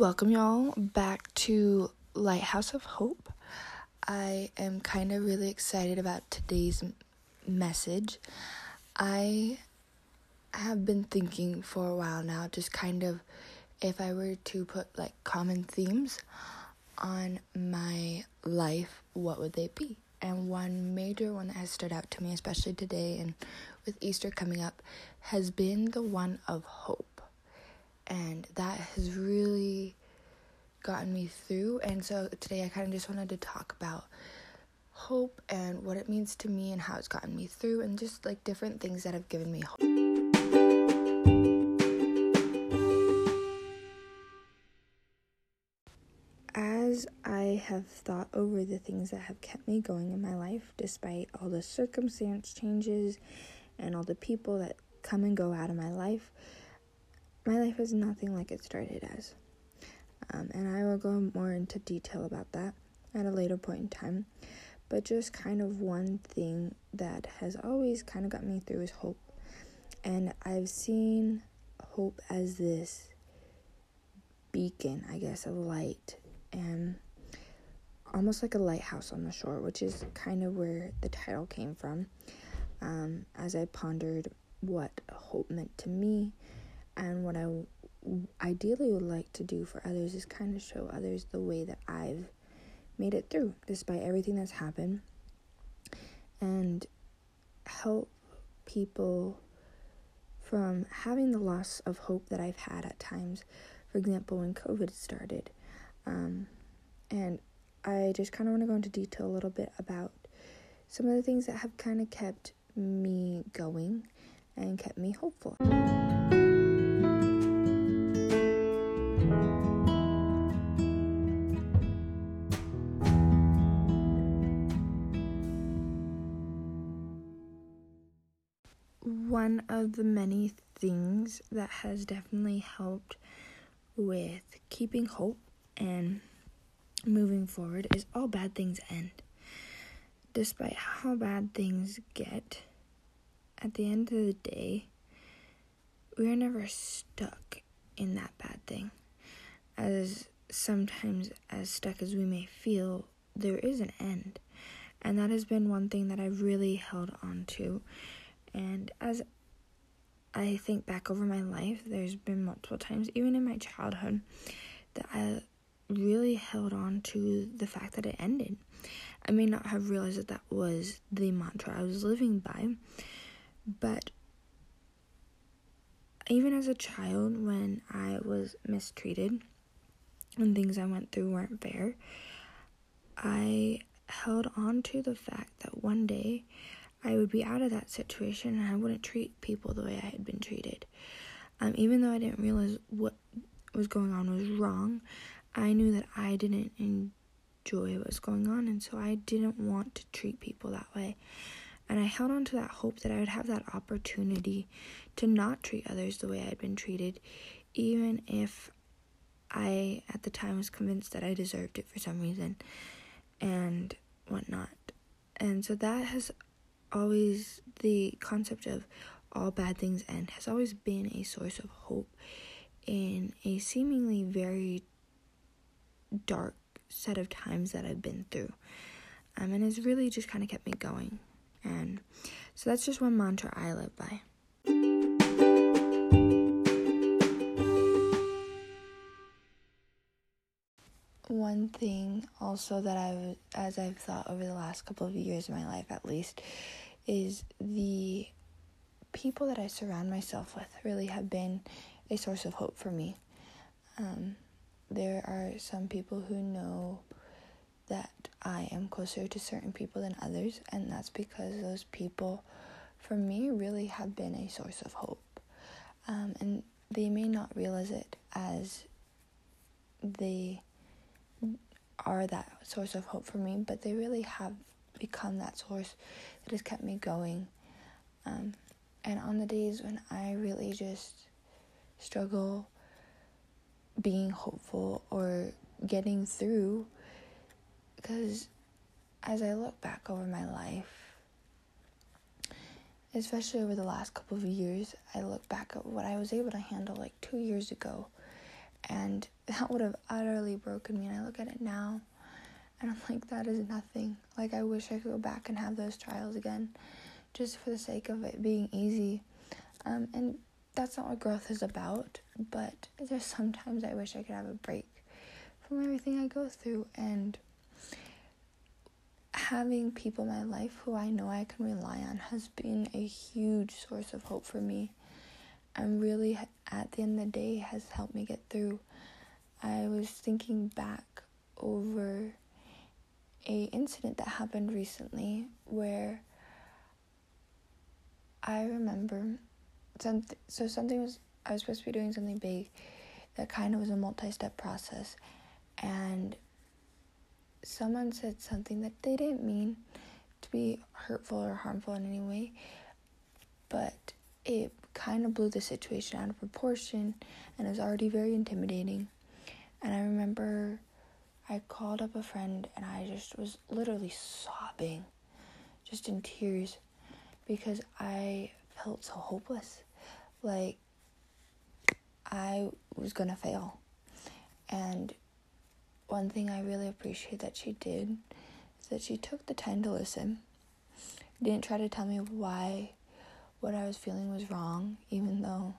Welcome, y'all, back to Lighthouse of Hope. I am kind of really excited about today's message. I have been thinking for a while now, just kind of if I were to put like common themes on my life, what would they be? And one major one that has stood out to me, especially today and with Easter coming up, has been the one of hope and that has really gotten me through. And so today I kind of just wanted to talk about hope and what it means to me and how it's gotten me through, and just like different things that have given me hope. As I have thought over the things that have kept me going in my life, despite all the circumstance changes and all the people that come and go out of my life, my life is nothing like it started as. Um, and I will go more into detail about that at a later point in time. But just kind of one thing that has always kind of got me through is hope. And I've seen hope as this beacon, I guess, of light and almost like a lighthouse on the shore, which is kind of where the title came from. Um, as I pondered what hope meant to me and what I ideally would like to do for others is kind of show others the way that I've made it through despite everything that's happened and help people from having the loss of hope that I've had at times. For example, when COVID started. Um, and I just kind of want to go into detail a little bit about some of the things that have kind of kept me going and kept me hopeful. One of the many things that has definitely helped with keeping hope and moving forward is all bad things end. Despite how bad things get, at the end of the day, we are never stuck in that bad thing. As sometimes as stuck as we may feel, there is an end. And that has been one thing that I've really held on to and as I think back over my life, there's been multiple times, even in my childhood, that I really held on to the fact that it ended. I may not have realized that that was the mantra I was living by, but even as a child, when I was mistreated and things I went through weren't fair, I held on to the fact that one day I would be out of that situation and I wouldn't treat people the way I had been treated. Um, even though I didn't realize what was going on was wrong, I knew that I didn't enjoy what was going on, and so I didn't want to treat people that way. And I held on to that hope that I would have that opportunity to not treat others the way I had been treated, even if I, at the time, was convinced that I deserved it for some reason and whatnot. And so that has always the concept of all bad things end has always been a source of hope in a seemingly very dark set of times that I've been through. Um, and it's really just kind of kept me going. And so that's just one mantra I live by. One thing also that I've, as I've thought over the last couple of years of my life at least, is the people that I surround myself with really have been a source of hope for me. Um, there are some people who know that I am closer to certain people than others, and that's because those people, for me, really have been a source of hope. Um, and they may not realize it as they are that source of hope for me, but they really have become that source that has kept me going. Um, and on the days when I really just struggle being hopeful or getting through, because as I look back over my life, especially over the last couple of years, I look back at what I was able to handle like two years ago And that would have utterly broken me. And I look at it now and I'm like, that is nothing. Like, I wish I could go back and have those trials again just for the sake of it being easy. Um, and that's not what growth is about, but there's sometimes I wish I could have a break from everything I go through. And having people in my life who I know I can rely on has been a huge source of hope for me. And really, at the end of the day, has helped me get through. I was thinking back over a incident that happened recently where I remember something so something was I was supposed to be doing something big that kind of was a multi-step process and someone said something that they didn't mean to be hurtful or harmful in any way but it kind of blew the situation out of proportion and it was already very intimidating and I remember I called up a friend and I just was literally sobbing, just in tears, because I felt so hopeless. Like I was gonna fail. And one thing I really appreciate that she did is that she took the time to listen. Didn't try to tell me why what I was feeling was wrong, even though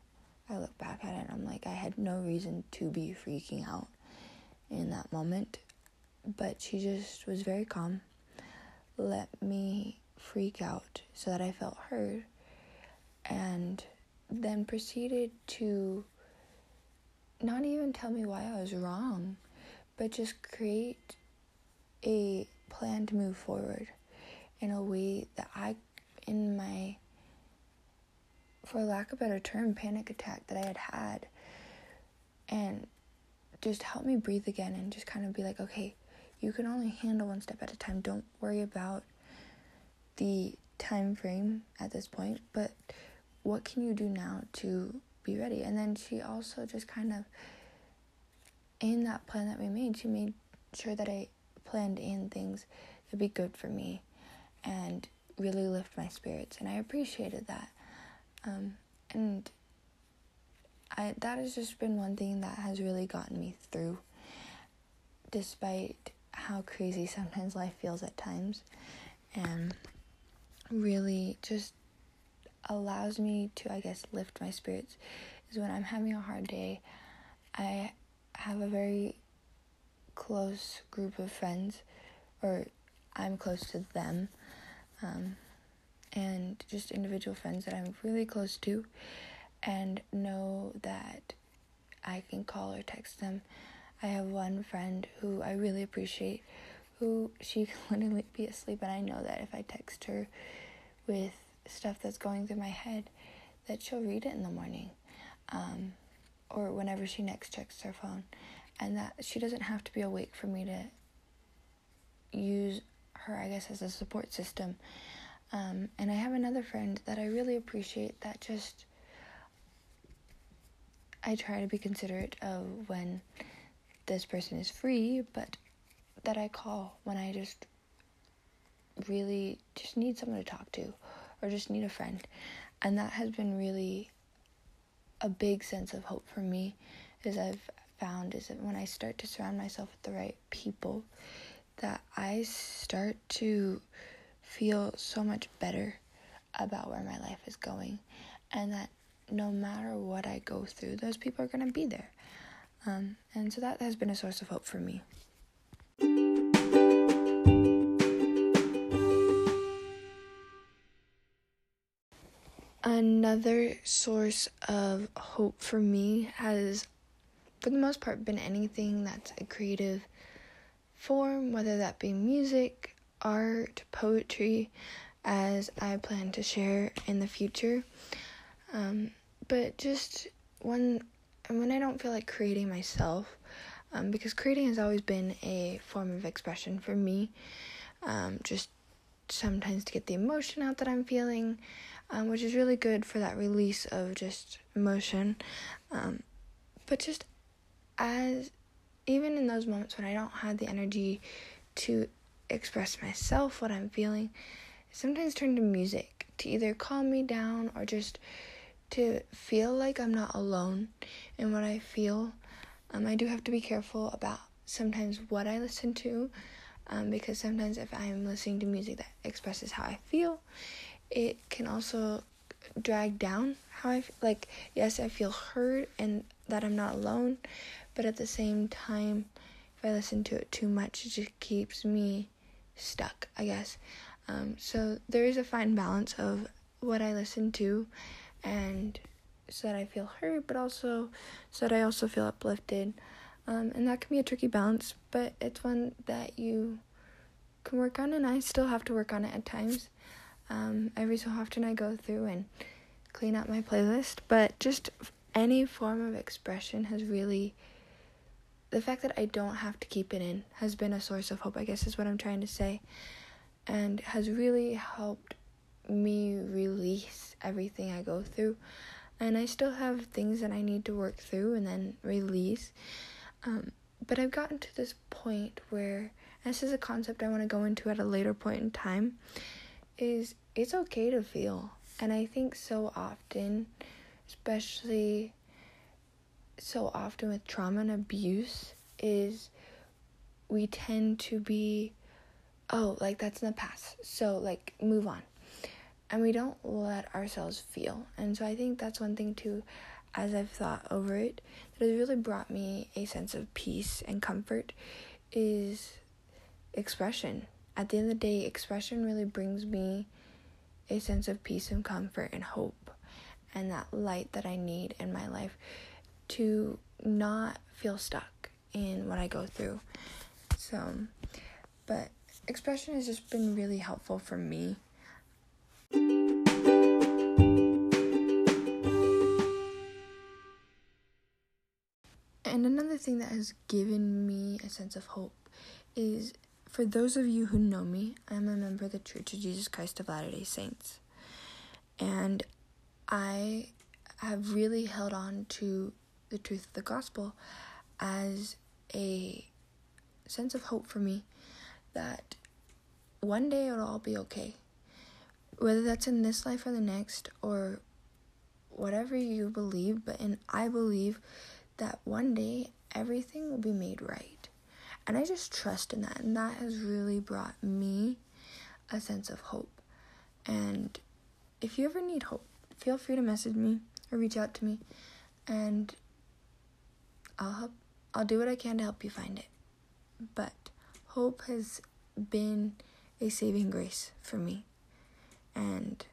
I look back at it and I'm like, I had no reason to be freaking out in that moment, but she just was very calm, let me freak out so that I felt heard, and then proceeded to not even tell me why I was wrong, but just create a plan to move forward in a way that I, in my, for lack of a better term, panic attack that I had had, and just help me breathe again and just kind of be like, okay, you can only handle one step at a time. Don't worry about the time frame at this point, but what can you do now to be ready? And then she also just kind of, in that plan that we made, she made sure that I planned in things that'd be good for me and really lift my spirits. And I appreciated that. Um, and I that has just been one thing that has really gotten me through despite how crazy sometimes life feels at times and really just allows me to I guess lift my spirits is when I'm having a hard day I have a very close group of friends or I'm close to them um, and just individual friends that I'm really close to and know that I can call or text them. I have one friend who I really appreciate, who she can literally be asleep, and I know that if I text her with stuff that's going through my head, that she'll read it in the morning, um, or whenever she next checks her phone, and that she doesn't have to be awake for me to use her, I guess, as a support system. Um, and I have another friend that I really appreciate that just I try to be considerate of when this person is free, but that I call when I just really just need someone to talk to or just need a friend. And that has been really a big sense of hope for me is I've found is that when I start to surround myself with the right people that I start to feel so much better about where my life is going and that no matter what I go through, those people are going to be there. Um, and so that has been a source of hope for me. Another source of hope for me has, for the most part, been anything that's a creative form, whether that be music, art, poetry, as I plan to share in the future. Um, but just when when I don't feel like creating myself, um, because creating has always been a form of expression for me. Um, just sometimes to get the emotion out that I'm feeling, um, which is really good for that release of just emotion. Um, but just as even in those moments when I don't have the energy to express myself, what I'm feeling, sometimes turn to music to either calm me down or just to feel like I'm not alone in what I feel. Um, I do have to be careful about sometimes what I listen to um, because sometimes if I'm listening to music that expresses how I feel, it can also drag down how I feel. like. Yes, I feel heard and that I'm not alone, but at the same time, if I listen to it too much, it just keeps me stuck. I guess. Um, so there is a fine balance of what I listen to, and so that I feel heard, but also so that I also feel uplifted. Um, and that can be a tricky balance, but it's one that you can work on, and I still have to work on it at times. Um, every so often, I go through and clean out my playlist, but just any form of expression has really. The fact that I don't have to keep it in has been a source of hope, I guess is what I'm trying to say, and has really helped me release everything I go through. And I still have things that I need to work through and then release. Um, but I've gotten to this point where this is a concept I want to go into at a later point in time is it's okay to feel. And I think so often, especially so often with trauma and abuse is we tend to be oh, like that's in the past. So like move on. And we don't let ourselves feel. And so I think that's one thing too as I've thought over it, that has really brought me a sense of peace and comfort is expression. At the end of the day, expression really brings me a sense of peace and comfort and hope and that light that I need in my life to not feel stuck in what I go through. So, but expression has just been really helpful for me And another thing that has given me a sense of hope is for those of you who know me, I'm a member of the Church of Jesus Christ of Latter day Saints. And I have really held on to the truth of the gospel as a sense of hope for me that one day it'll all be okay. Whether that's in this life or the next, or whatever you believe, but in I believe that one day everything will be made right. And I just trust in that. And that has really brought me a sense of hope. And if you ever need hope, feel free to message me or reach out to me. And I'll help. I'll do what I can to help you find it. But hope has been a saving grace for me. And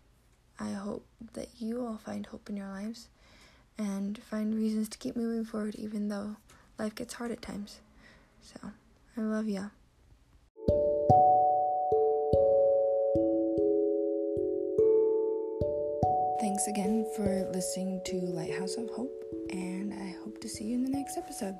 I hope that you all find hope in your lives and find reasons to keep moving forward even though life gets hard at times. So, I love ya. Thanks again for listening to Lighthouse of Hope, and hope to see you in the next episode.